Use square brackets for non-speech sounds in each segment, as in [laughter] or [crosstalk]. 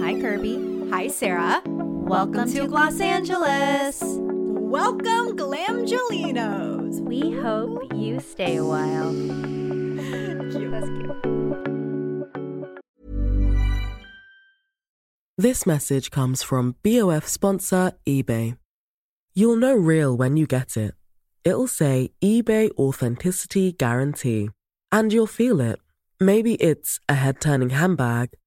Hi, Kirbie. Hi, Sara. Welcome, to Gloss Angeles. Welcome, Glamgelinos. We hope you stay a while. That's cute. This message comes from BOF sponsor eBay. You'll know real when you get it. It'll say eBay Authenticity Guarantee. And you'll feel it. Maybe it's a head turning handbag,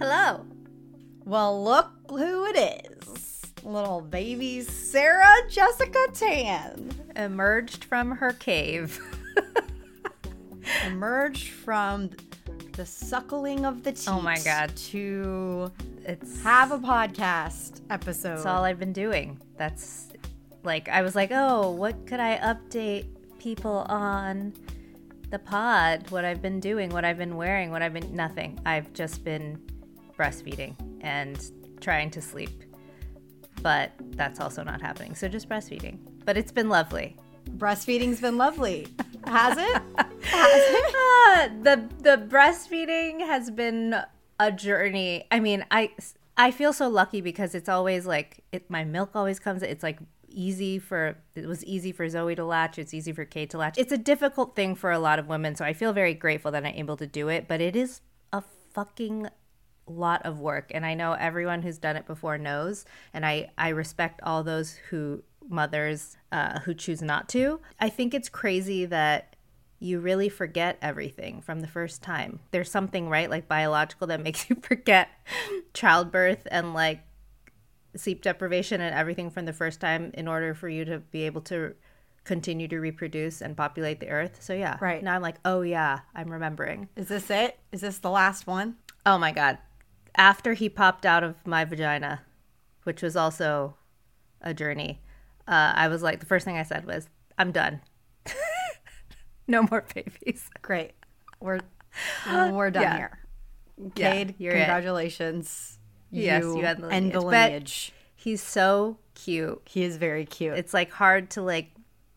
Hello. Well, look who it is. Little baby Sara Jessica Tan. Emerged from her cave. [laughs] Emerged from the suckling of the teat. Oh my God. To It's have a podcast episode. That's all I've been doing. That's like I was like, oh, what could I update people on the pod? What I've been doing, what I've been wearing, what I've been nothing. I've just been breastfeeding and trying to sleep. But that's also not happening. So just breastfeeding. But it's been lovely. Breastfeeding's been lovely. Has it? [laughs] Ah, the the breastfeeding has been a journey. I mean, I I feel so lucky because it's always like it, my milk always comes. It's like easy for it was easy for Zoe to latch. It's easy for Kate to latch. It's a difficult thing for a lot of women, so I feel very grateful that I'm able to do it. But it is a fucking lot of work and i know everyone who's done it before knows and i i respect all those who mothers uh, who choose not to i think it's crazy that you really forget everything from the first time there's something right like biological that [laughs] makes you forget childbirth and like sleep deprivation and everything from the first time in order for you to be able to continue to reproduce and populate the earth so yeah Right. now i'm like oh yeah i'm remembering Is this it? Is this the last one? Oh my god. After he popped out of my vagina, which was also a journey, uh, I was like, the first thing I said was, I'm done. [laughs] no more babies. Great. We're [gasps] we're done Yeah. here. Yeah, Cade, it. congratulations. Yes, you had the and the lineage. But- lineage. He's so cute. He is very cute. It's like hard to like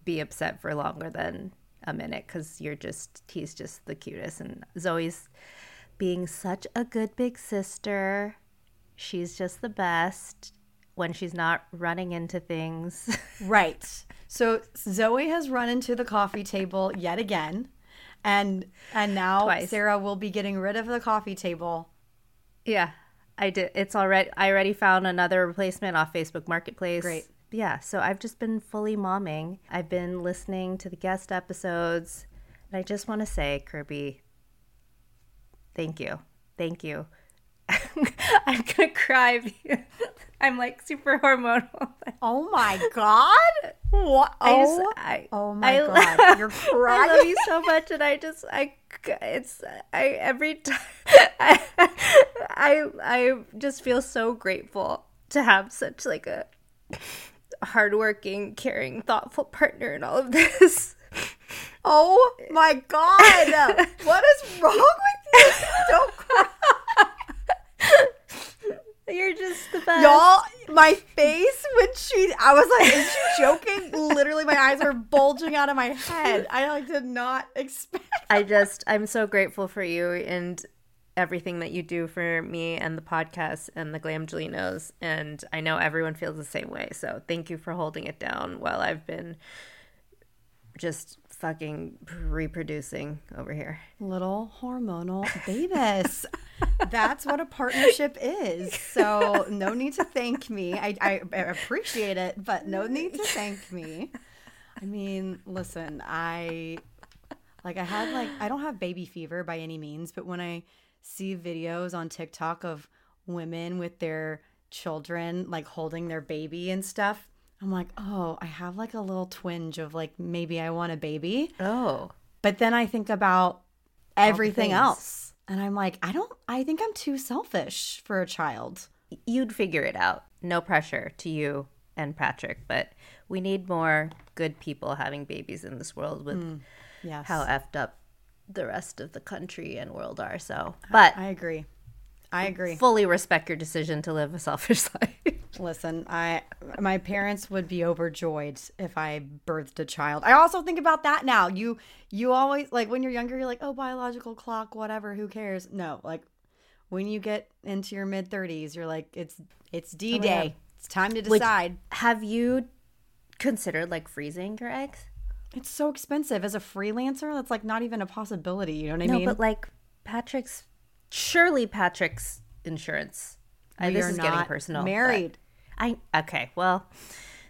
be upset for longer than a minute because you're just, he's just the cutest. And Zoe's being such a good big sister. She's just the best when she's not running into things. [laughs] Right. So Zoe has run into the coffee table yet again. And and now Twice. Sara will be getting rid of the coffee table. Yeah, I did. It's already. I already found another replacement off Facebook Marketplace. Great. Yeah. So I've just been fully momming. I've been listening to the guest episodes, and I just want to say, Kirbie, thank you, thank you. [laughs] I'm gonna cry. [laughs] I'm like super hormonal. [laughs] Oh my god. What? I just, Oh, I, oh my I- god. You're crying. I love you so much, and I just, I, it's, I every time, I, I, I just feel so grateful to have such like a hardworking, caring, thoughtful partner in all of this. Oh my god. what is wrong with? [laughs] Don't cry. You're just the best. Y'all, my face when she, I was like, is she joking? Literally, my eyes are bulging out of my head. I like did not expect. I just, I'm so grateful for you and everything that you do for me and the podcast and the Glam Glamgelinos. And I know everyone feels the same way. So thank you for holding it down while I've been just fucking reproducing over here. Little hormonal babies. [laughs] That's what a partnership is. So no need to thank me. I, I, I appreciate it, but no need to thank me. I mean, listen, I like I had like I don't have baby fever by any means, but when I see videos on TikTok of women with their children like holding their baby and stuff, I'm like, "Oh, I have like a little twinge of like maybe I want a baby." Oh. But then I think about everything else. And I'm like, I don't, I think I'm too selfish for a child. You'd figure it out. No pressure to you and Patrick, but we need more good people having babies in this world with mm, Yes. how effed up the rest of the country and world are. So, but I agree. I agree. fully respect your decision to live a selfish [laughs] life. Listen, I my parents would be overjoyed if I birthed a child. I also think about that now. You you always like when you're younger, you're like, oh, biological clock, whatever, who cares? No, like when you get into your mid thirties, you're like, it's it's D oh, Day. It's time to decide. Have you considered like freezing your eggs? it's so expensive as a freelancer. That's like not even a possibility. You know what I No, mean? No, but like Patrick's, surely Patrick's insurance. I, this is getting personal. married. I okay. Well,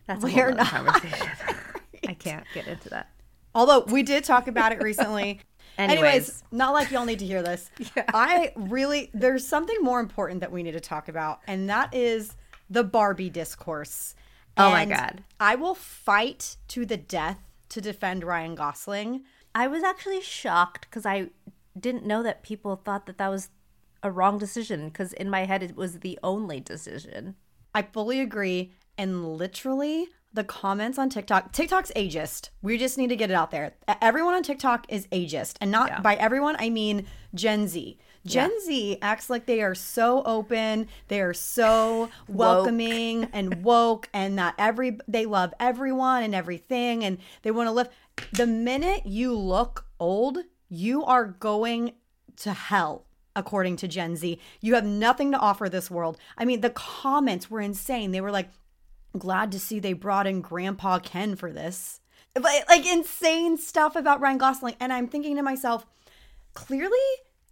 that's a We whole are other not conversation. [laughs] [laughs] I can't get into that. Although we did talk about it recently. [laughs] Anyways. Anyways, not like y'all need to hear this. I really, there's something more important that we need to talk about, and that is the Barbie discourse. Oh my God. I will fight to the death to defend Ryan Gosling. I was actually shocked because I didn't know that people thought that that was a wrong decision. Because in my head, it was the only decision. I fully agree. And literally, the comments on TikTok, TikTok's ageist. We just need to get it out there. Everyone on TikTok is ageist. And not Yeah. by everyone, I mean Gen Z. Gen Z acts like they are so open, they are so [laughs] welcoming and woke, and that every they love everyone and everything, and they want to live. The minute you look old, you are going to hell according to Gen Z. You have nothing to offer this world. I mean, the comments were insane. They were like, glad to see they brought in Grandpa Ken for this. Like, like insane stuff about Ryan Gosling. And I'm thinking to myself, clearly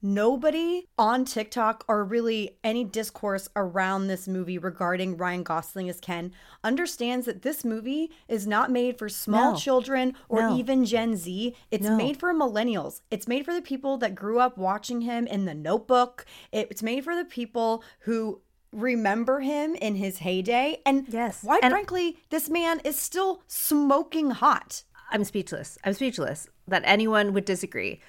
nobody on TikTok or really any discourse around this movie regarding Ryan Gosling as Ken understands that this movie is not made for small No. children or No. even Gen Z. It's No. made for millennials. It's made for the people that grew up watching him in The Notebook. It's made for the people who remember him in his heyday. And Yes. quite And- frankly, this man is still smoking hot. I'm speechless. I'm speechless that anyone would disagree.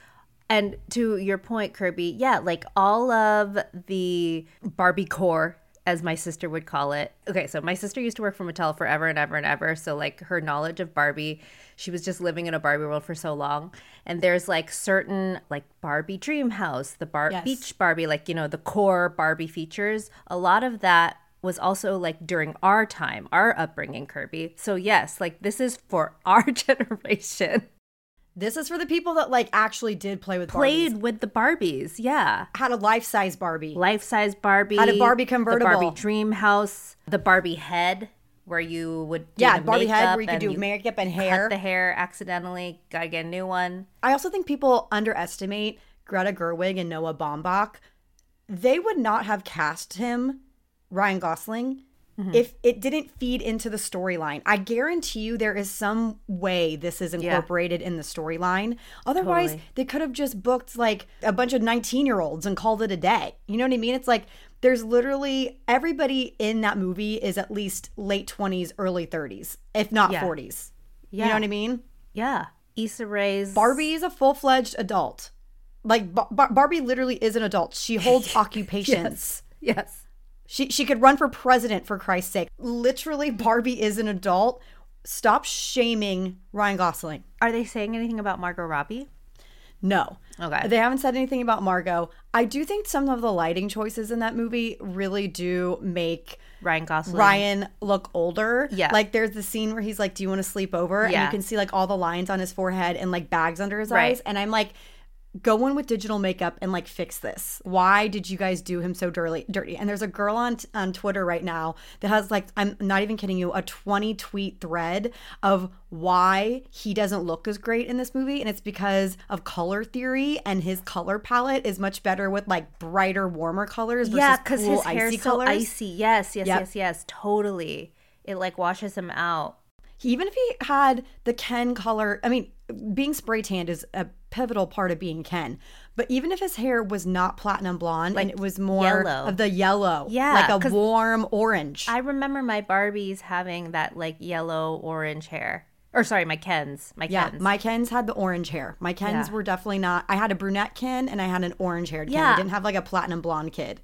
And to your point, Kirbie, yeah, like all of the Barbie core, as my sister would call it. Okay, so my sister used to work for Mattel forever and ever and ever. So, like, her knowledge of Barbie, she was just living in a Barbie world for so long. And there's like certain, like, Barbie Dream House, the bar- Yes. beach Barbie, like, you know, the core Barbie features. A lot of that was also like during our time, our upbringing, Kirbie. So, yes, like, this is for [laughs] our generation. This is for the people that like actually did play with played Barbies. with the Barbies. Yeah. Had a life size Barbie. Life size Barbie. Had a Barbie The convertible. Barbie dream house. The Barbie head where you would do yeah, the Barbie head where you could do makeup and hair. Cut the hair accidentally. Gotta get a new one. I also think people underestimate Greta Gerwig and Noah Baumbach. They would not have cast him, Ryan Gosling, Mm-hmm. if it didn't feed into the storyline. I guarantee you there is some way this is incorporated in the storyline. Otherwise, Totally. they could have just booked like a bunch of 19 year olds and called it a day. You know what I mean? It's like there's literally everybody in that movie is at least late 20s, early 30s, if not Yeah. 40s. Yeah. You know what I mean? Yeah. Issa Rae's Barbie is a full fledged adult. Like Bar- Bar- Barbie literally is an adult. She holds [laughs] occupations. Yes. She she could run for president for Christ's sake. Literally, Barbie is an adult. Stop shaming Ryan Gosling. Are they saying anything about Margot Robbie? No. Okay. They haven't said anything about Margot. I do think some of the lighting choices in that movie really do make Ryan Gosling. Ryan look older. Yeah. Like there's the scene where he's like, Do you want to sleep over? And Yeah. you can see like all the lines on his forehead and like bags under his Right. eyes. And I'm like, go in with digital makeup and like fix this. Why did you guys do him so dirty? Dirty. And there's a girl on on Twitter right now that has like I'm not even kidding you a 20 tweet thread of why he doesn't look as great in this movie, and it's because of color theory and his color palette is much better with like brighter, warmer colors. Versus Yeah, because cool, his hair's icy so colors. icy. Yes, yes, Yep. yes, yes. Totally. It like washes him out. even if he had the Ken color, I mean, being spray tanned is a pivotal part of being Ken. But even if his hair was not platinum blonde and it was more yellow. of the yellow, Yeah, like a warm orange. I remember my Barbies having that like yellow orange hair. Or sorry, my Kens. My Yeah, Kens. my Kens had the orange hair. My Kens Yeah. were definitely not. I had a brunette Ken and I had an orange haired Ken. Yeah. I didn't have like a platinum blonde kid.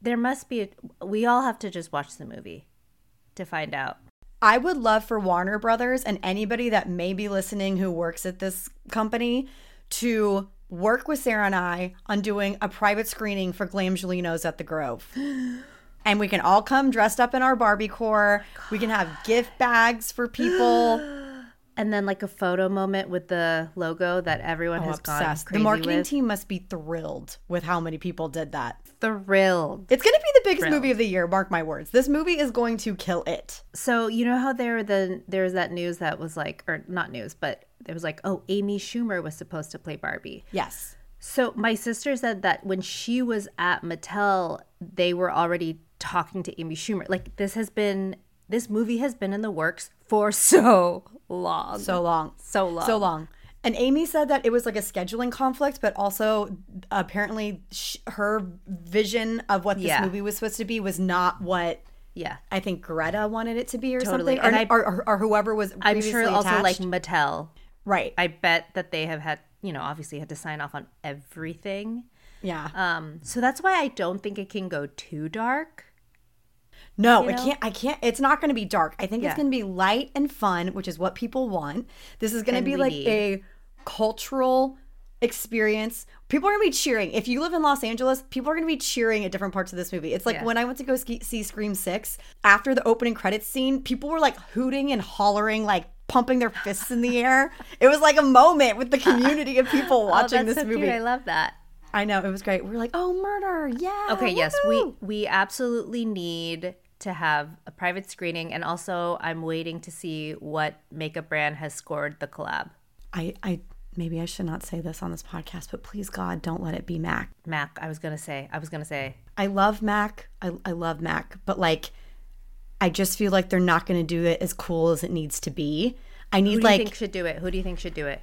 there must be. A, we all have to just watch the movie to find out. I would love for Warner Brothers and anybody that may be listening who works at this company to work with Sara and I on doing a private screening for Glamgelinos at the Grove. [gasps] And we can all come dressed up in our Barbie core. We can have gift bags for people. [gasps] And then like a photo moment with the logo that everyone oh, has gone Obsessed. The marketing with. team must be thrilled with how many people did that. Thrilled. It's going to be the biggest movie of the year, mark my words. This movie is going to kill it. So you know how there the there's that news that was like, or not news, but it was like, oh, Amy Schumer was supposed to play Barbie. Yes. So my sister said that when she was at Mattel, they were already talking to Amy Schumer. Like this has been this movie has been in the works for [laughs] so long. So long. So long. So long. And Amy said that it was like a scheduling conflict, but also apparently sh- her vision of what this Yeah. movie was supposed to be was not what yeah. I think Greta wanted it to be or Totally. something, or, I- or, or, or whoever was. I'm sure also like. Mattel. right. I bet that they have had, you know, obviously had to sign off on everything. yeah. Um, so that's why I don't think it can go too dark. No, you know? can't. I can't. It's not going to be dark. I think Yeah. it's going to be light and fun, which is what people want. This is going to be like need. a cultural experience. People are going to be cheering. If you live in Los Angeles, people are going to be cheering at different parts of this movie. It's like Yeah. when I went to go ski- see Scream Six after the opening credits scene, people were like hooting and hollering, like pumping their fists in the air. It was like a moment with the [laughs] oh, community of people watching oh, this so movie. Cute. I love that. I know it was great. We were like, "Oh, murder! Yeah." Okay, yes, we we absolutely need to have a private screening, and also I'm waiting to see what makeup brand has scored the collab. I, I maybe I should not say this on this podcast, but please God, don't let it be Mac. Mac, I was gonna say, I was gonna say, I love Mac. I, I love Mac, but like, I just feel like they're not going to do it as cool as it needs to be. I who need do you like, think should do it? Who do you think should do it?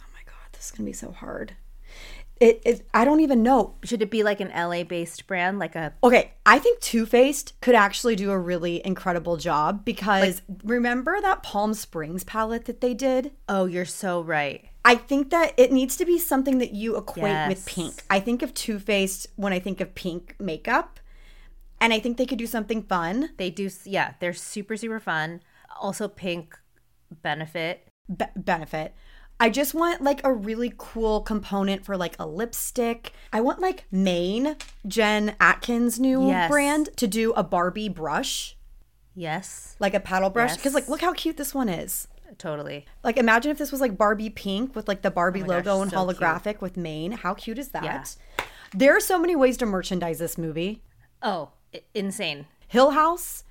oh my God, this is going to be so hard. It, it, I don't even know. Should it be like an LA based brand, like a Okay, I think Too Faced could actually do a really incredible job because remember that Palm Springs palette that they did? Oh, you're so right. I think that it needs to be something that you equate with pink. I think of Too Faced when I think of pink makeup, and I think they could do something fun. They do, yeah, they're super super fun. Also, pink benefit. Be- benefit. I just want like a really cool component for like a lipstick. I want like Mane, Jen Atkin's new Yes. brand, to do a Barbie brush, Yes, like a paddle brush. Because like, look how cute this one is. totally. Like, imagine if this was like Barbie pink with like the Barbie Oh logo gosh, and so cute. holographic with Mane. How cute is that? Yeah. There are so many ways to merchandise this movie. Oh, insane. Hill House.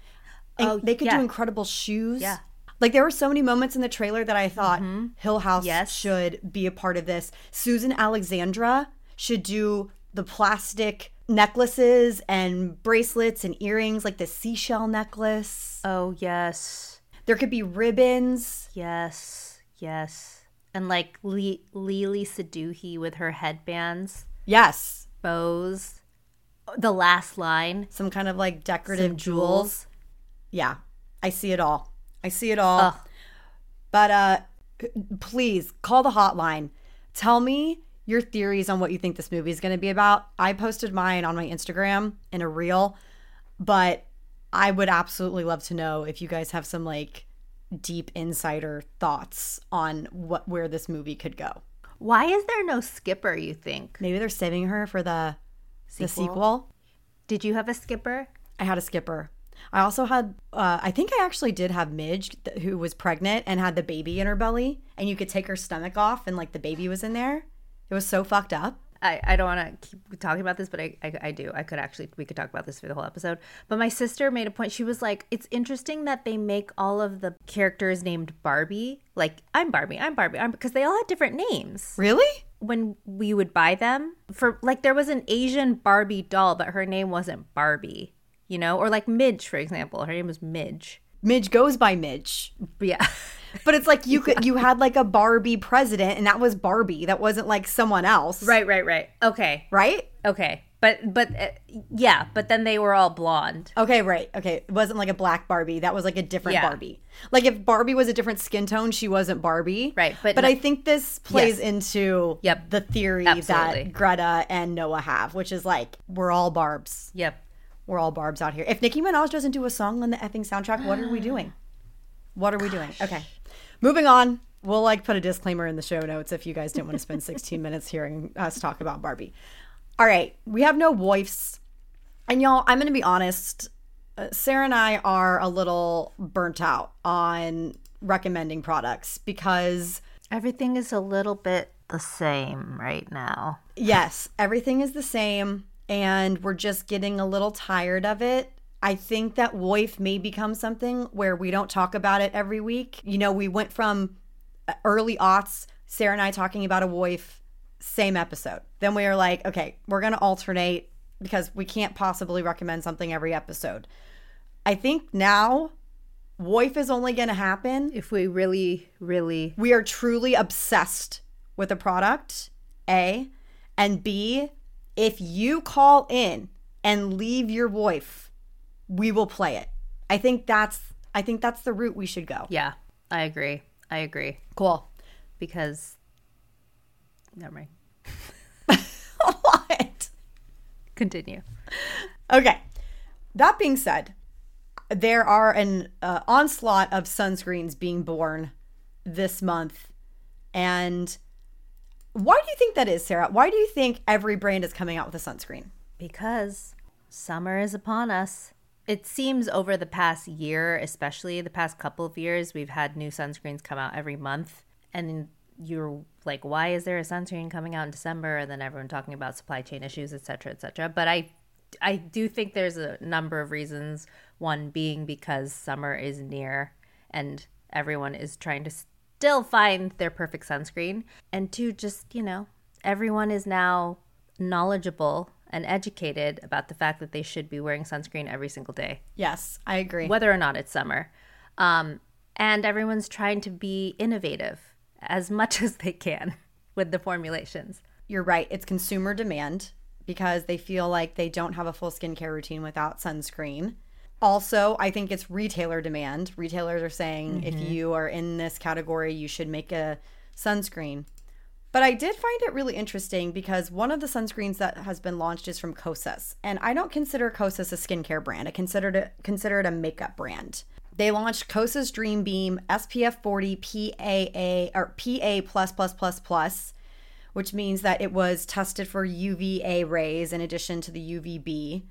And Oh, they could yeah. do incredible shoes. Yeah. Like there were so many moments in the trailer that I thought Hill House Mm-hmm. Yes. should be a part of this. Susan Alexandra should do the plastic necklaces and bracelets and earrings, like the seashell necklace. Oh yes, There could be ribbons. yes, yes, and like Le- Lily Sadoughi with her headbands, Yes. bows. The last line, Some kind of like decorative jewels. jewels. Yeah. I see it all. I see it all. Ugh. But uh please call the hotline. Tell me your theories on what you think this movie is going to be about. I posted mine on my Instagram in a reel, but I would absolutely love to know if you guys have some like deep insider thoughts on what where this movie could go. Why is there no skipper? You think? Maybe they're saving her for the the Sequel? sequel. Did you have a skipper? I had a skipper. I also had, uh, I think I actually did have Midge, th- who was pregnant and had the baby in her belly, and you could take her stomach off, and like the baby was in there. It was so fucked up. I, I don't want to keep talking about this, but I, I, I do. I could actually, we could talk about this for the whole episode. But my sister made a point. She was like, it's interesting that they make all of the characters named Barbie. Like, I'm Barbie, I'm Barbie, I'm because they all had different names. Really? When we would buy them, for like, there was an Asian Barbie doll, but her name wasn't Barbie, you know? Or like Midge, for example. Her name was Midge. Midge goes by Midge, yeah. [laughs] but it's like you could you had like a Barbie president, and that was Barbie. That wasn't like someone else, right, right, right. Okay. Right? Okay. But but uh, yeah, but then they were all blonde. Okay, right. Okay. It wasn't like a black Barbie. That was like a different Yeah. Barbie. Like if Barbie was a different skin tone, she wasn't Barbie. Right, but but no- I think this plays Yes. into Yep. the theory Absolutely. that Greta and Noah have, which is like we're all Barbs. Yep. We're all Barbs out here. If Nicki Minaj doesn't do a song on the effing soundtrack, what are we [gasps] doing? What are we doing? Okay. Moving on. We'll like put a disclaimer in the show notes if you guys didn't want to spend 16 [laughs] minutes hearing us talk about Barbie. All right. We have no voice. And y'all, I'm going to be honest. uh, Sara and I are a little burnt out on recommending products because Everything is a little bit the same right now. Yes, everything is the same, and we're just getting a little tired of it. I think that WOYF may become something where we don't talk about it every week. You know, we went from uh, early aughts, Sara and I talking about a WOYF, same episode. Then we were like, okay, we're going to alternate because we can't possibly recommend something every episode. I think now WOYF is only going to happen If we really, really we are truly obsessed with a product, A, and B, if you call in and leave your WOYF, we will play it. I think that's I think that's the route we should go. Yeah, I agree. I agree. Cool. Because never mind. [laughs] what? Continue. Okay. That being said, there are an uh, onslaught of sunscreens being born this month. And why do you think that is, Sara? Why do you think every brand is coming out with a sunscreen? Because summer is upon us. It seems over the past year, especially the past couple of years, we've had new sunscreens come out every month. And you're like, why is there a sunscreen coming out in December? And then everyone talking about supply chain issues, et cetera, et cetera. But I, I do think there's a number of reasons. One being because summer is near and everyone is trying to still find their perfect sunscreen. And two, just, you know, everyone is now knowledgeable and educated about the fact that they should be wearing sunscreen every single day, Yes, I agree. whether or not it's summer. Um, and everyone's trying to be innovative as much [laughs] as they can with the formulations. You're right. It's consumer demand because they feel like they don't have a full skincare routine without sunscreen. Also, I think it's retailer demand. Retailers are saying if mm-hmm. you are in this category, you should make a sunscreen. But I did find it really interesting because one of the sunscreens that has been launched is from Kosas. And I don't consider Kosas a skincare brand. I considered it consider it a makeup brand. They launched Kosas Dream Beam SPF 40 PAA or PA plus plus plus plus, which means that it was tested for UVA rays in addition to the UVB.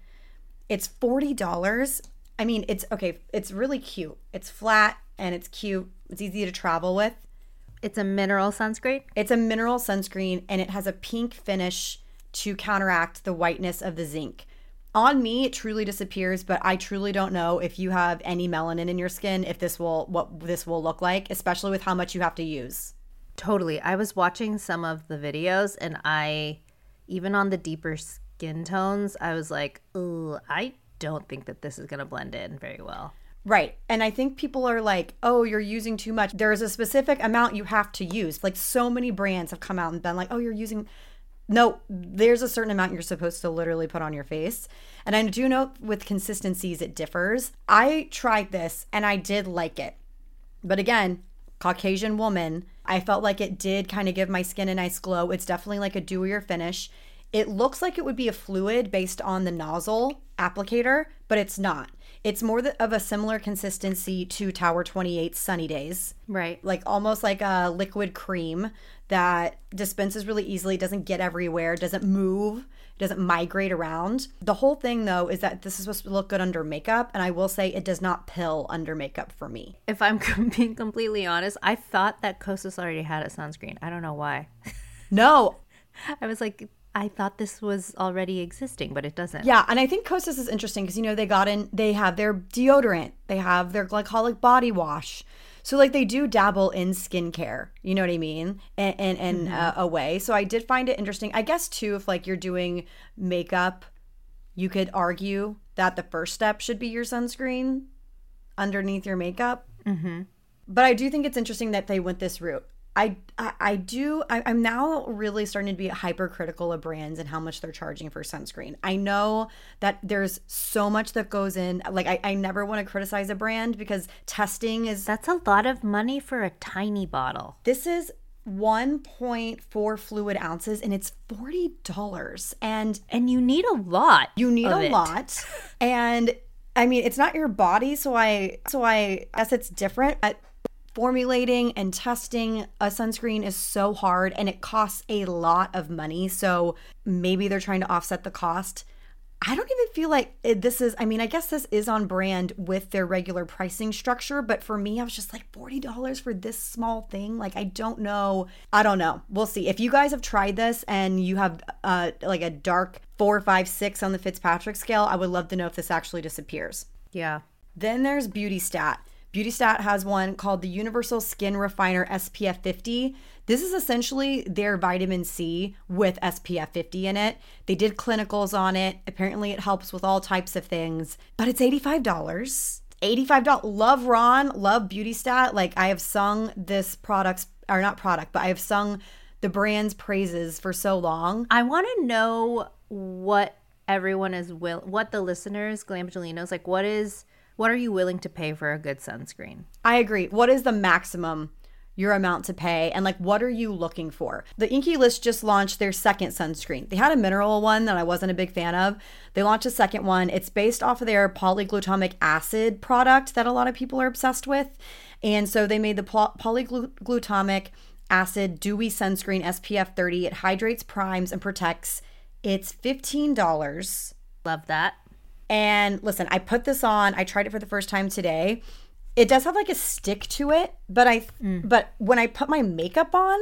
It's $40. I mean, it's okay, it's really cute. It's flat and it's cute. It's easy to travel with. It's a mineral sunscreen. It's a mineral sunscreen and it has a pink finish to counteract the whiteness of the zinc. On me, it truly disappears, but I truly don't know if you have any melanin in your skin, if this will what this will look like, especially with how much you have to use. Totally. I was watching some of the videos and I, even on the deeper skin tones, I was like, ooh, I don't think that this is going to blend in very well. Right. And I think people are like, oh, you're using too much. There's a specific amount you have to use. Like so many brands have come out and been like, oh, you're using. No, there's a certain amount you're supposed to literally put on your face. And I do know with consistencies, it differs. I tried this and I did like it. But again, Caucasian woman, I felt like it did kind of give my skin a nice glow. It's definitely like a dewier finish. It looks like it would be a fluid based on the nozzle applicator, but it's not. It's more of a similar consistency to Tower 28 Sunny Days, Right. like almost like a liquid cream that dispenses really easily, doesn't get everywhere, doesn't move, doesn't migrate around. The whole thing, though, is that this is supposed to look good under makeup, and I will say it does not pill under makeup for me. If I'm [laughs] being completely honest, I thought that Kosas already had a sunscreen. I don't know why. [laughs] No, I was like, I thought this was already existing, but it doesn't. Yeah, and I think Kosas is interesting because you know they got in, they have their deodorant, they have their glycolic body wash, so like they do dabble in skincare. You know what I mean? And and, and uh, a way. So I did find it interesting. I guess too, if like you're doing makeup, you could argue that the first step should be your sunscreen underneath your makeup. Mm-hmm. But I do think it's interesting that they went this route. I, I, I do. I, I'm now really starting to be hypercritical of brands and how much they're charging for sunscreen. I know that there's so much that goes in. Like, I, I never want to criticize a brand because testing is. That's a lot of money for a tiny bottle. This is 1.4 fluid ounces and it's $40. And And you need a lot. you need a it. lot. [laughs] And I mean, it's not your body, so I so I guess it's different. But formulating and testing a sunscreen is so hard and it costs a lot of money. So maybe they're trying to offset the cost. I don't even feel like this is, I mean, I guess this is on brand with their regular pricing structure, but for me, I was just like $40 for this small thing. Like, I don't know. I don't know. We'll see. If you guys have tried this and you have uh, like a dark four, five, six on the Fitzpatrick scale, I would love to know if this actually disappears. Yeah. Then there's Beauty Stat. Beauty Stat has one called the Universal Skin Refiner SPF 50. This is essentially their vitamin C with SPF 50 in it. They did clinicals on it. Apparently, it helps with all types of things, but it's $85. $85. Love Ron, love Beauty Stat. Like, I have sung this product's, or not product, but I have sung the brand's praises for so long. I want to know what everyone is will what the listeners, Glamgelinos, like what is what are you willing to pay for a good sunscreen? I agree. What is the maximum your amount to pay and like what are you looking for? The INKEY List just launched their second sunscreen. They had a mineral one that I wasn't a big fan of. They launched a second one. It's based off of their polyglutamic acid product that a lot of people are obsessed with. And so they made the pol- polyglutamic acid dewy sunscreen SPF 30. It hydrates, primes and protects. It's $15. Love that. And listen, I put this on. I tried it for the first time today. It does have like a stick to it, but I mm. but when I put my makeup on,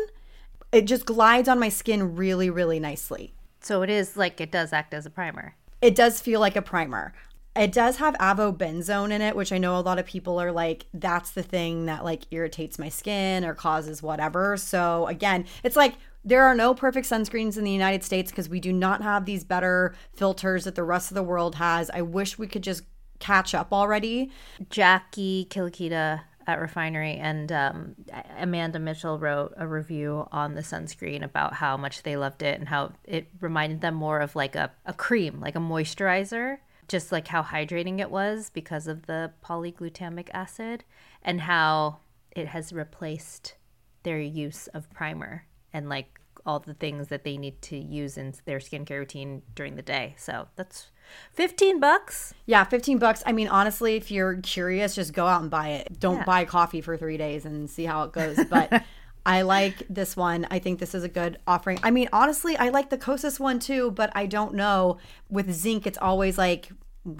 it just glides on my skin really really nicely. So it is like it does act as a primer. It does feel like a primer. It does have avobenzone in it, which I know a lot of people are like that's the thing that like irritates my skin or causes whatever. So again, it's like there are no perfect sunscreens in the United States because we do not have these better filters that the rest of the world has. I wish we could just catch up already. Jackie Kilikita at Refinery and um, Amanda Mitchell wrote a review on the sunscreen about how much they loved it and how it reminded them more of like a, a cream, like a moisturizer, just like how hydrating it was because of the polyglutamic acid and how it has replaced their use of primer and like all the things that they need to use in their skincare routine during the day. So that's 15 bucks. Yeah, 15 bucks. I mean, honestly, if you're curious, just go out and buy it. Don't Yeah. buy coffee for three days and see how it goes. But [laughs] I like this one. I think this is a good offering. I mean, honestly, I like the Kosas one too, but I don't know. With zinc, it's always like,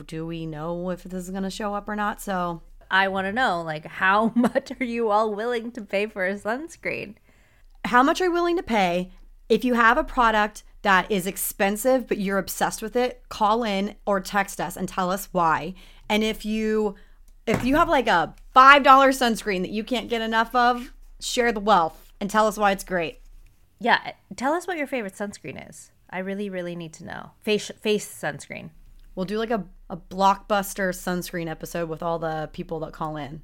do we know if this is going to show up or not? So I want to know like how [laughs] much are you all willing to pay for a sunscreen? How much are you willing to pay if you have a product that is expensive but you're obsessed with it call in or text us and tell us why and if you if you have like a five dollar sunscreen that you can't get enough of share the wealth and tell us why it's great Yeah, tell us what your favorite sunscreen is. I really really need to know. Face face sunscreen. we'll do like a, a blockbuster sunscreen episode with all the people that call in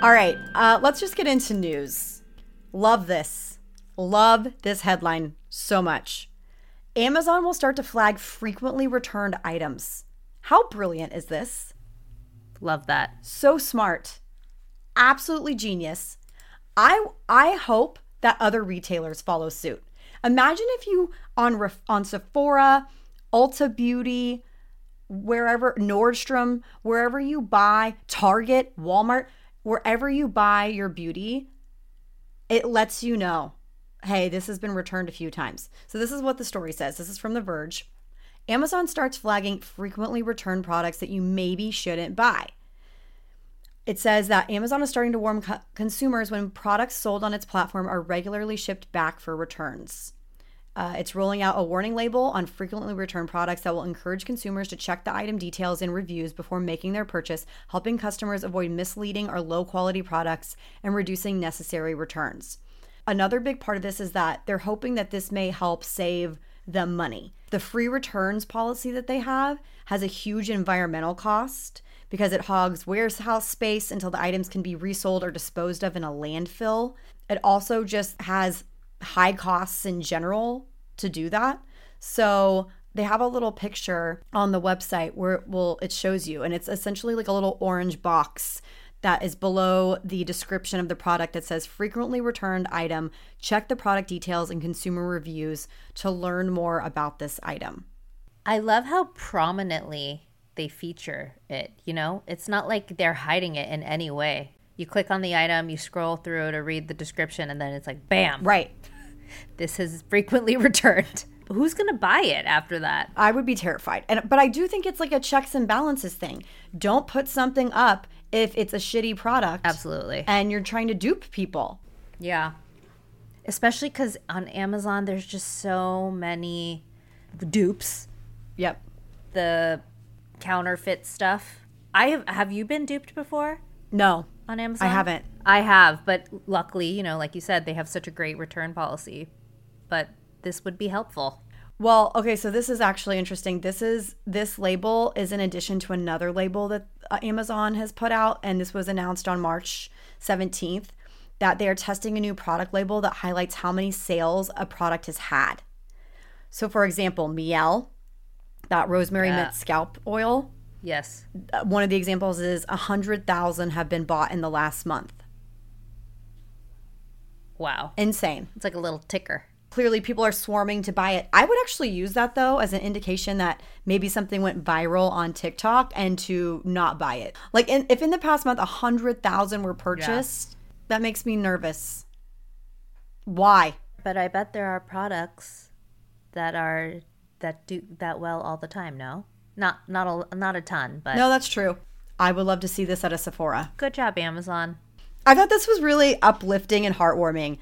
All right, uh, let's just get into news. Love this. Love this headline so much. Amazon will start to flag frequently returned items. How brilliant is this? Love that. So smart. Absolutely genius. I I hope that other retailers follow suit. Imagine if you on on Sephora, Ulta Beauty, wherever Nordstrom, wherever you buy, Target, Walmart, wherever you buy your beauty, it lets you know, hey, this has been returned a few times. So this is what the story says. This is from The Verge. Amazon starts flagging frequently returned products that you maybe shouldn't buy. It says that Amazon is starting to warn co- consumers when products sold on its platform are regularly shipped back for returns. Uh, it's rolling out a warning label on frequently returned products that will encourage consumers to check the item details and reviews before making their purchase, helping customers avoid misleading or low quality products and reducing necessary returns. Another big part of this is that they're hoping that this may help save the money. The free returns policy that they have has a huge environmental cost because it hogs warehouse space until the items can be resold or disposed of in a landfill. It also just has high costs in general to do that. So they have a little picture on the website where it will it shows you and it's essentially like a little orange box that is below the description of the product that says frequently returned item. Check the product details and consumer reviews to learn more about this item. I love how prominently they feature it, you know? It's not like they're hiding it in any way. You click on the item, you scroll through to read the description, and then it's like, bam. Right. [laughs] This is frequently [laughs] returned. Who's going to buy it after that? I would be terrified. And but I do think it's like a checks and balances thing. Don't put something up if it's a shitty product. Absolutely. And you're trying to dupe people. Yeah. Especially cuz on Amazon there's just so many dupes. Yep. The counterfeit stuff. I have have you been duped before No. On Amazon? I haven't. I have, but luckily, you know, like you said, they have such a great return policy. But this would be helpful. Well, okay, so this is actually interesting. This is this label is in addition to another label that uh, Amazon has put out and this was announced on March 17th that they are testing a new product label that highlights how many sales a product has had. So for example, Mielle, that rosemary Yeah. mint scalp oil, Yes. uh, one of the examples is 100,000 have been bought in the last month. Wow. Insane. It's like a little ticker. clearly people are swarming to buy it. I would actually use that though as an indication that maybe something went viral on TikTok and to not buy it. Like in, if in the past month a hundred thousand were purchased, that makes me nervous. Why? But I bet there are products that are that do that well all the time, no? Not not a not a ton, but No, that's true. I would love to see this at a Sephora. good job Amazon. I thought this was really uplifting and heartwarming.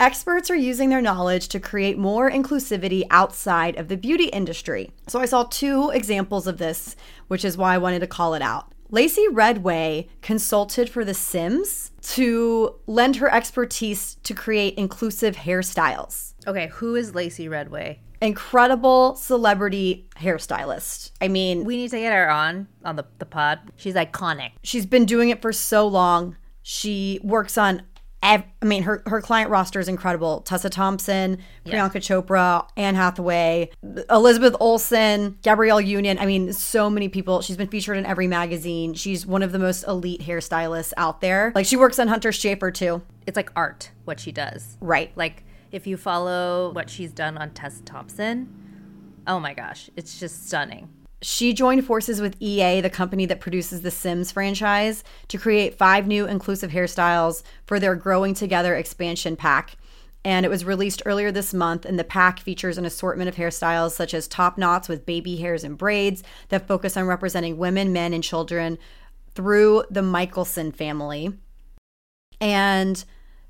Experts are using their knowledge to create more inclusivity outside of the beauty industry. So I saw two examples of this, which is why I wanted to call it out. Lacy Redway consulted for The Sims to lend her expertise to create inclusive hairstyles. Okay, who is Lacy Redway? Incredible celebrity hairstylist. I mean, We need to get her on on the, the pod. She's iconic. she's been doing it for so long. She works on ev- I mean her her client roster is incredible. Tessa Thompson, Priyanka Chopra, Anne Hathaway, Elizabeth Olsen, Gabrielle Union. I mean so many people. She's been featured in every magazine. She's one of the most elite hairstylists out there. Like she works on Hunter Schafer too. It's like art what she does. Right. Like if you follow what she's done on Tessa Thompson, oh my gosh, it's just stunning. She joined forces with EA, the company that produces the Sims franchise, to create five new inclusive hairstyles for their Growing Together expansion pack. And it was released earlier this month, and the pack features an assortment of hairstyles such as top knots with baby hairs and braids that focus on representing women, men, and children through the Michelson family. And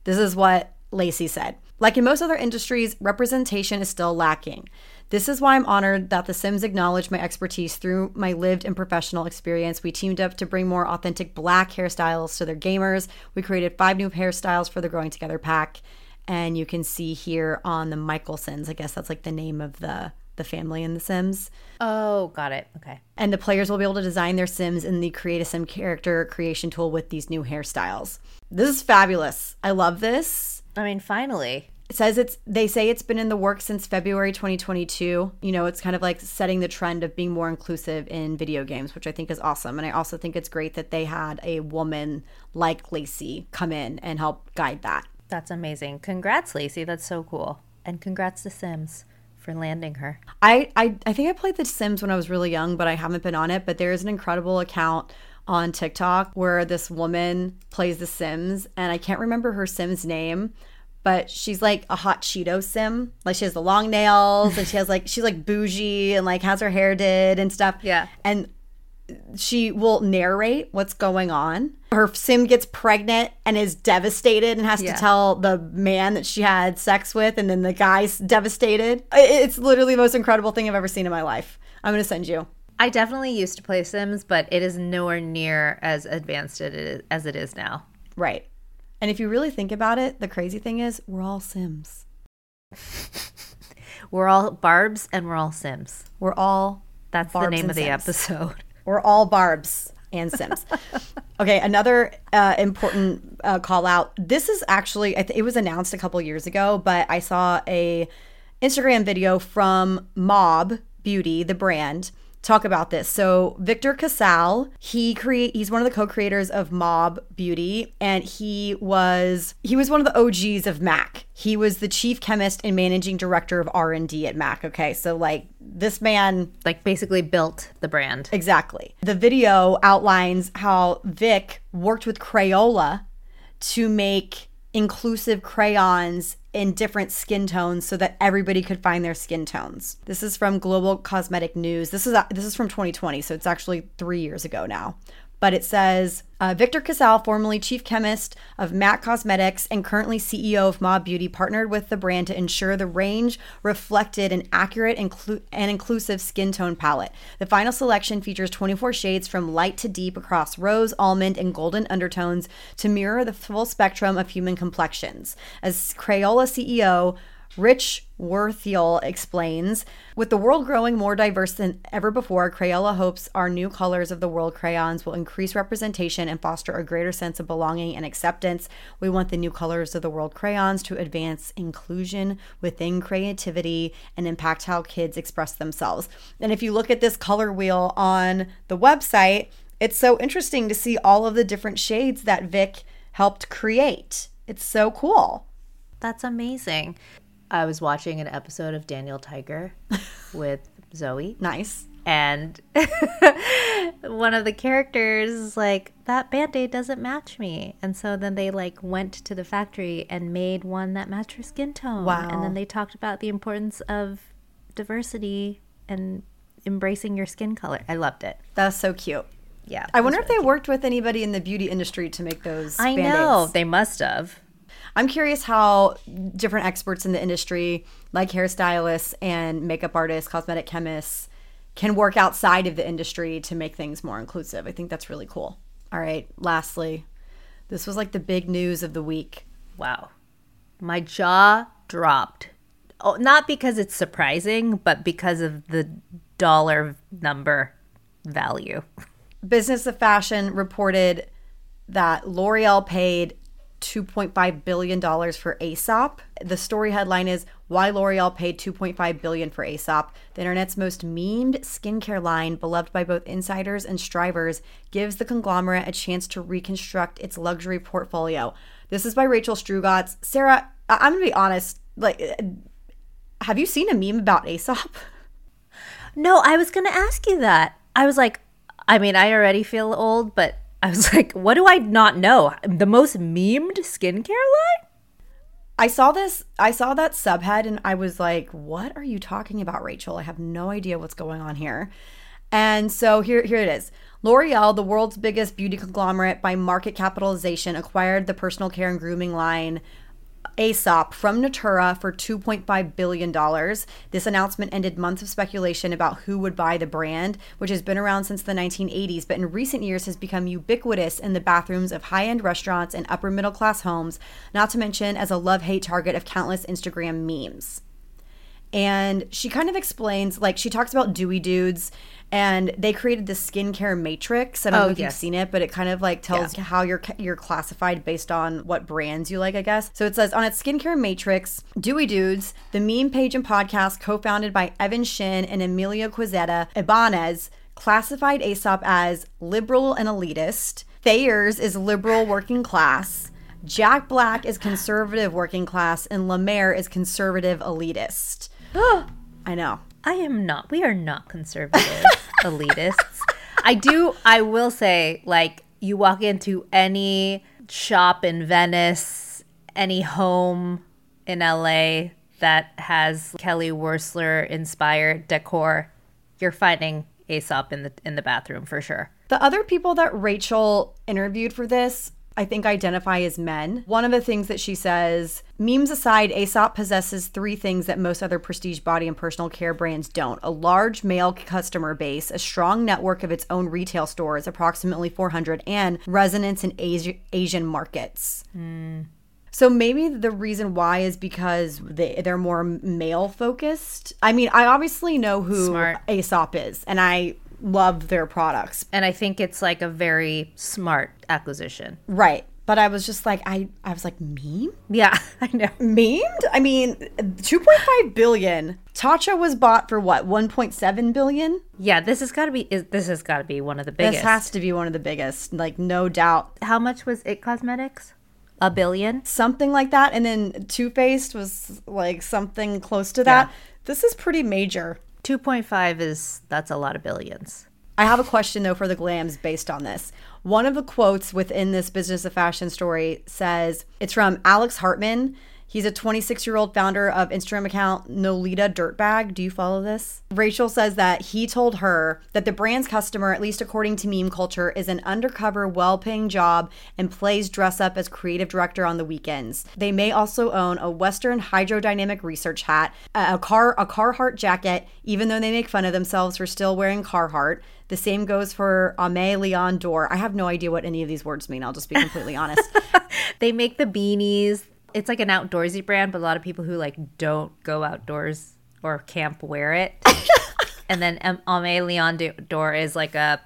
this is what Lacy said. Like in most other industries, representation is still lacking. This is why I'm honored that The Sims acknowledged my expertise through my lived and professional experience. We teamed up to bring more authentic black hairstyles to their gamers. We created five new hairstyles for the Growing Together pack. And you can see here on the Michelsons, I guess that's like the name of the the family in The Sims. Oh, got it. Okay. And the players will be able to design their Sims in the Create a Sim character creation tool with these new hairstyles. This is fabulous. I love this. I mean, finally. It says it's they say it's been in the works since February 2022. You know, it's kind of like setting the trend of being more inclusive in video games, which I think is awesome. And I also think it's great that they had a woman like Lacy come in and help guide that. That's amazing. Congrats, Lacy. That's so cool. And congrats to Sims for landing her. I, I I think I played The Sims when I was really young, but I haven't been on it. But there is an incredible account on TikTok where this woman plays The Sims, and I can't remember her Sim's name, but she's like a hot Cheeto Sim. Like she has the long nails, and she has like she's like bougie and like has her hair did and stuff. Yeah. and she will narrate what's going on. Her sim gets pregnant and is devastated and has Yeah. to tell the man that she had sex with, and then the guy's devastated. It's literally the most incredible thing I've ever seen in my life. I'm gonna send you. I definitely used to play Sims, but it is nowhere near as advanced as it is now. Right. And if you really think about it, the crazy thing is we're all Sims. [laughs] We're all Barbs and we're all Sims. We're all That's the name of the Sims. episode. [laughs] We're all Barbs and Sims. okay, another uh, important uh, call out. This is actually I th- it was announced a couple years ago, but I saw a Instagram video from Mob Beauty, the brand, talk about this. So Victor Casale, he create he's one of the co-creators of Mob Beauty and he was he was one of the OGs of MAC. He was the chief chemist and managing director of R&D at MAC. Okay, so like this man Like basically built the brand. Exactly. The video outlines how Vic worked with Crayola to make inclusive crayons in different skin tones so that everybody could find their skin tones. This is from Global Cosmetic News. This is this is from 2020, so it's actually 3 years ago now. But it says uh, Victor Casale, formerly chief chemist of MAC Cosmetics and currently CEO of Mob Beauty, partnered with the brand to ensure the range reflected an accurate inclu- and inclusive skin tone palette. The final selection features 24 shades from light to deep across rose, almond, and golden undertones to mirror the full spectrum of human complexions. As Crayola CEO, Rich Wuerthele explains With the world growing more diverse than ever before, Crayola hopes our new colors of the world crayons will increase representation and foster a greater sense of belonging and acceptance. We want the new colors of the world crayons to advance inclusion within creativity and impact how kids express themselves. And if you look at this color wheel on the website, it's so interesting to see all of the different shades that Vic helped create. It's so cool. That's amazing. I was watching an episode of Daniel Tiger [laughs] with Zoe. Nice. and [laughs] one of the characters is like that band-aid doesn't match me and so then they like went to the factory and made one that matched her skin tone Wow. and then they talked about the importance of diversity and embracing your skin color i loved it That's so cute. yeah I wonder if really they worked with anybody in the beauty industry to make those. i Band-Aids. know they must have I'm curious how different experts in the industry, like hairstylists and makeup artists, cosmetic chemists, can work outside of the industry to make things more inclusive. I think that's really cool. All right, lastly, this was like the big news of the week. wow my jaw dropped oh, not because it's surprising but because of the dollar number value Business of Fashion reported that L'Oreal paid $2.5 billion for Aesop. The story headline is Why L'Oreal Paid 2.5 billion for Aesop. The internet's most memed skincare line, beloved by both insiders and strivers, gives the conglomerate a chance to reconstruct its luxury portfolio. This is by Rachel Strugatz. Sara, I- I'm going to be honest. Like, have you seen a meme about Aesop? [laughs] No, I was going to ask you that. I was like, I mean, I already feel old, but I was like, what do I not know? The most memed skincare line? I saw this, I saw that subhead and I was like, what are you talking about, Rachel? I have no idea what's going on here. And so here, here it is. L'Oreal, the world's biggest beauty conglomerate by market capitalization, acquired the personal care and grooming line Aesop from Natura for $2.5 billion. This announcement ended months of speculation about who would buy the brand, which has been around since the 1980s, but in recent years has become ubiquitous in the bathrooms of high end restaurants and upper middle class homes, not to mention as a love hate target of countless Instagram memes and she kind of explains like she talks about dewy dudes and they created this skincare matrix. I don't Oh, know if yes. you've seen it but it kind of like tells how you're you're classified based on what brands you like i guess. So it says on its skincare matrix dewy dudes the meme page and podcast co-founded by evan shin and emilio quizetta ibanez classified aesop as liberal and elitist. Thayers is liberal working class. Jack Black is conservative working class and Lemaire is conservative elitist. [gasps] I know. I am not. We are not conservative [laughs] elitists. I do. I will say, like, you walk into any shop in Venice, any home in LA that has Kelly Wearstler inspired decor, you're finding Aesop in the in the bathroom for sure. The other people that Rachel interviewed for this, I think, identify as men. One of the things that she says, memes aside, Aesop possesses three things that most other prestige body and personal care brands don't a large male customer base, a strong network of its own retail stores, approximately 400, and resonance in Asi- Asian markets. Hmm. So maybe the reason why is because they they're more male focused. I mean, I obviously know who Smart. Aesop is, and I love their products. And I think it's like a very smart acquisition. Right. But I was just like, I, I was like, meme? Yeah, [laughs] I know. Memed? I mean, 2.5 billion. Tatcha was bought for what, 1.7 billion? Yeah, this has got to be this has got to be one of the biggest. This has to be one of the biggest, like, no doubt. How much was It Cosmetics? A billion? Something like that. And then Too Faced was like something close to that. Yeah. This is pretty major. 2.5 is that's a lot of billions. I have a question though for the glams based on this. One of the quotes within this business of fashion story says it's from Alex Hartman. He's a 26 year old founder of Instagram account Nolita Dirtbag. Do you follow this? Rachel says that he told her that the brand's customer, at least according to meme culture, is an undercover, well paying job and plays dress up as creative director on the weekends. They may also own a Western hydrodynamic research hat, a car, a Carhartt jacket, even though they make fun of themselves for still wearing Carhartt. The same goes for Aimé Leon Dore. I have no idea what any of these words mean. I'll just be completely honest. [laughs] They make the beanies. It's like an outdoorsy brand, but a lot of people who like don't go outdoors or camp wear it. [laughs] and then um, Aimé Leon Dore is like a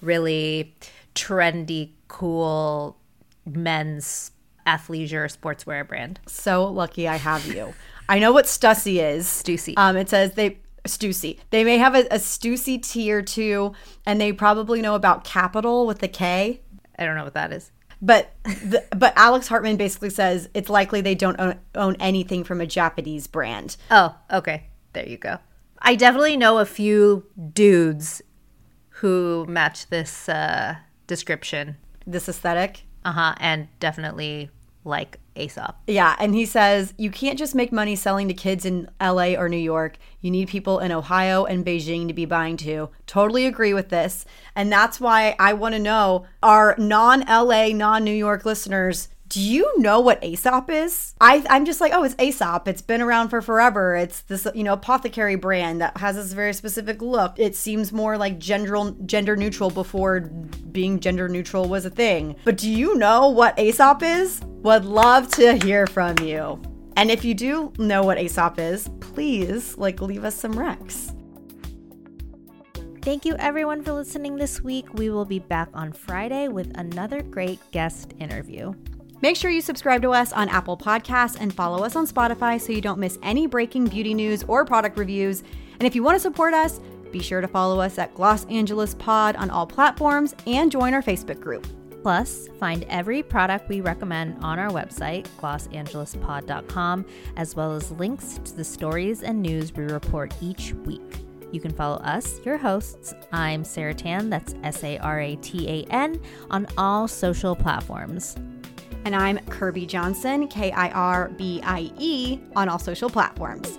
really trendy, cool men's athleisure sportswear brand. so lucky I have you. I know what Stussy is. Stussy. Um, it says they Stussy. They may have a, a Stussy T or two, and they probably know about Kapital with the K. I don't know what that is. But the, but Alex Hartman basically says it's likely they don't own, own anything from a Japanese brand. Oh, okay. There you go. I definitely know a few dudes who match this uh, description. This aesthetic. Uh huh. And definitely like Aesop. Yeah, and he says you can't just make money selling to kids in LA or New York. You need people in Ohio and Beijing to be buying too. Totally agree with this. And that's why I want to know our non LA, non New York listeners. Do you know what Aesop is? I, I'm just like, oh, it's Aesop. It's been around for forever. It's this, you know, apothecary brand that has this very specific look. It seems more like gender gender neutral before being gender neutral was a thing. But do you know what Aesop is? Would love to hear from you. And if you do know what Aesop is, please like leave us some recs. Thank you everyone for listening this week. We will be back on Friday with another great guest interview. Make sure you subscribe to us on Apple Podcasts and follow us on Spotify so you don't miss any breaking beauty news or product reviews. And if you want to support us, be sure to follow us at Gloss Angeles Pod on all platforms and join our Facebook group. Plus, find every product we recommend on our website, GlossAngelesPod.com, as well as links to the stories and news we report each week. You can follow us, your hosts. I'm Sara Tan, that's S A R A T A N, on all social platforms. And I'm Kirbie Johnson, K I R B I E, on all social platforms.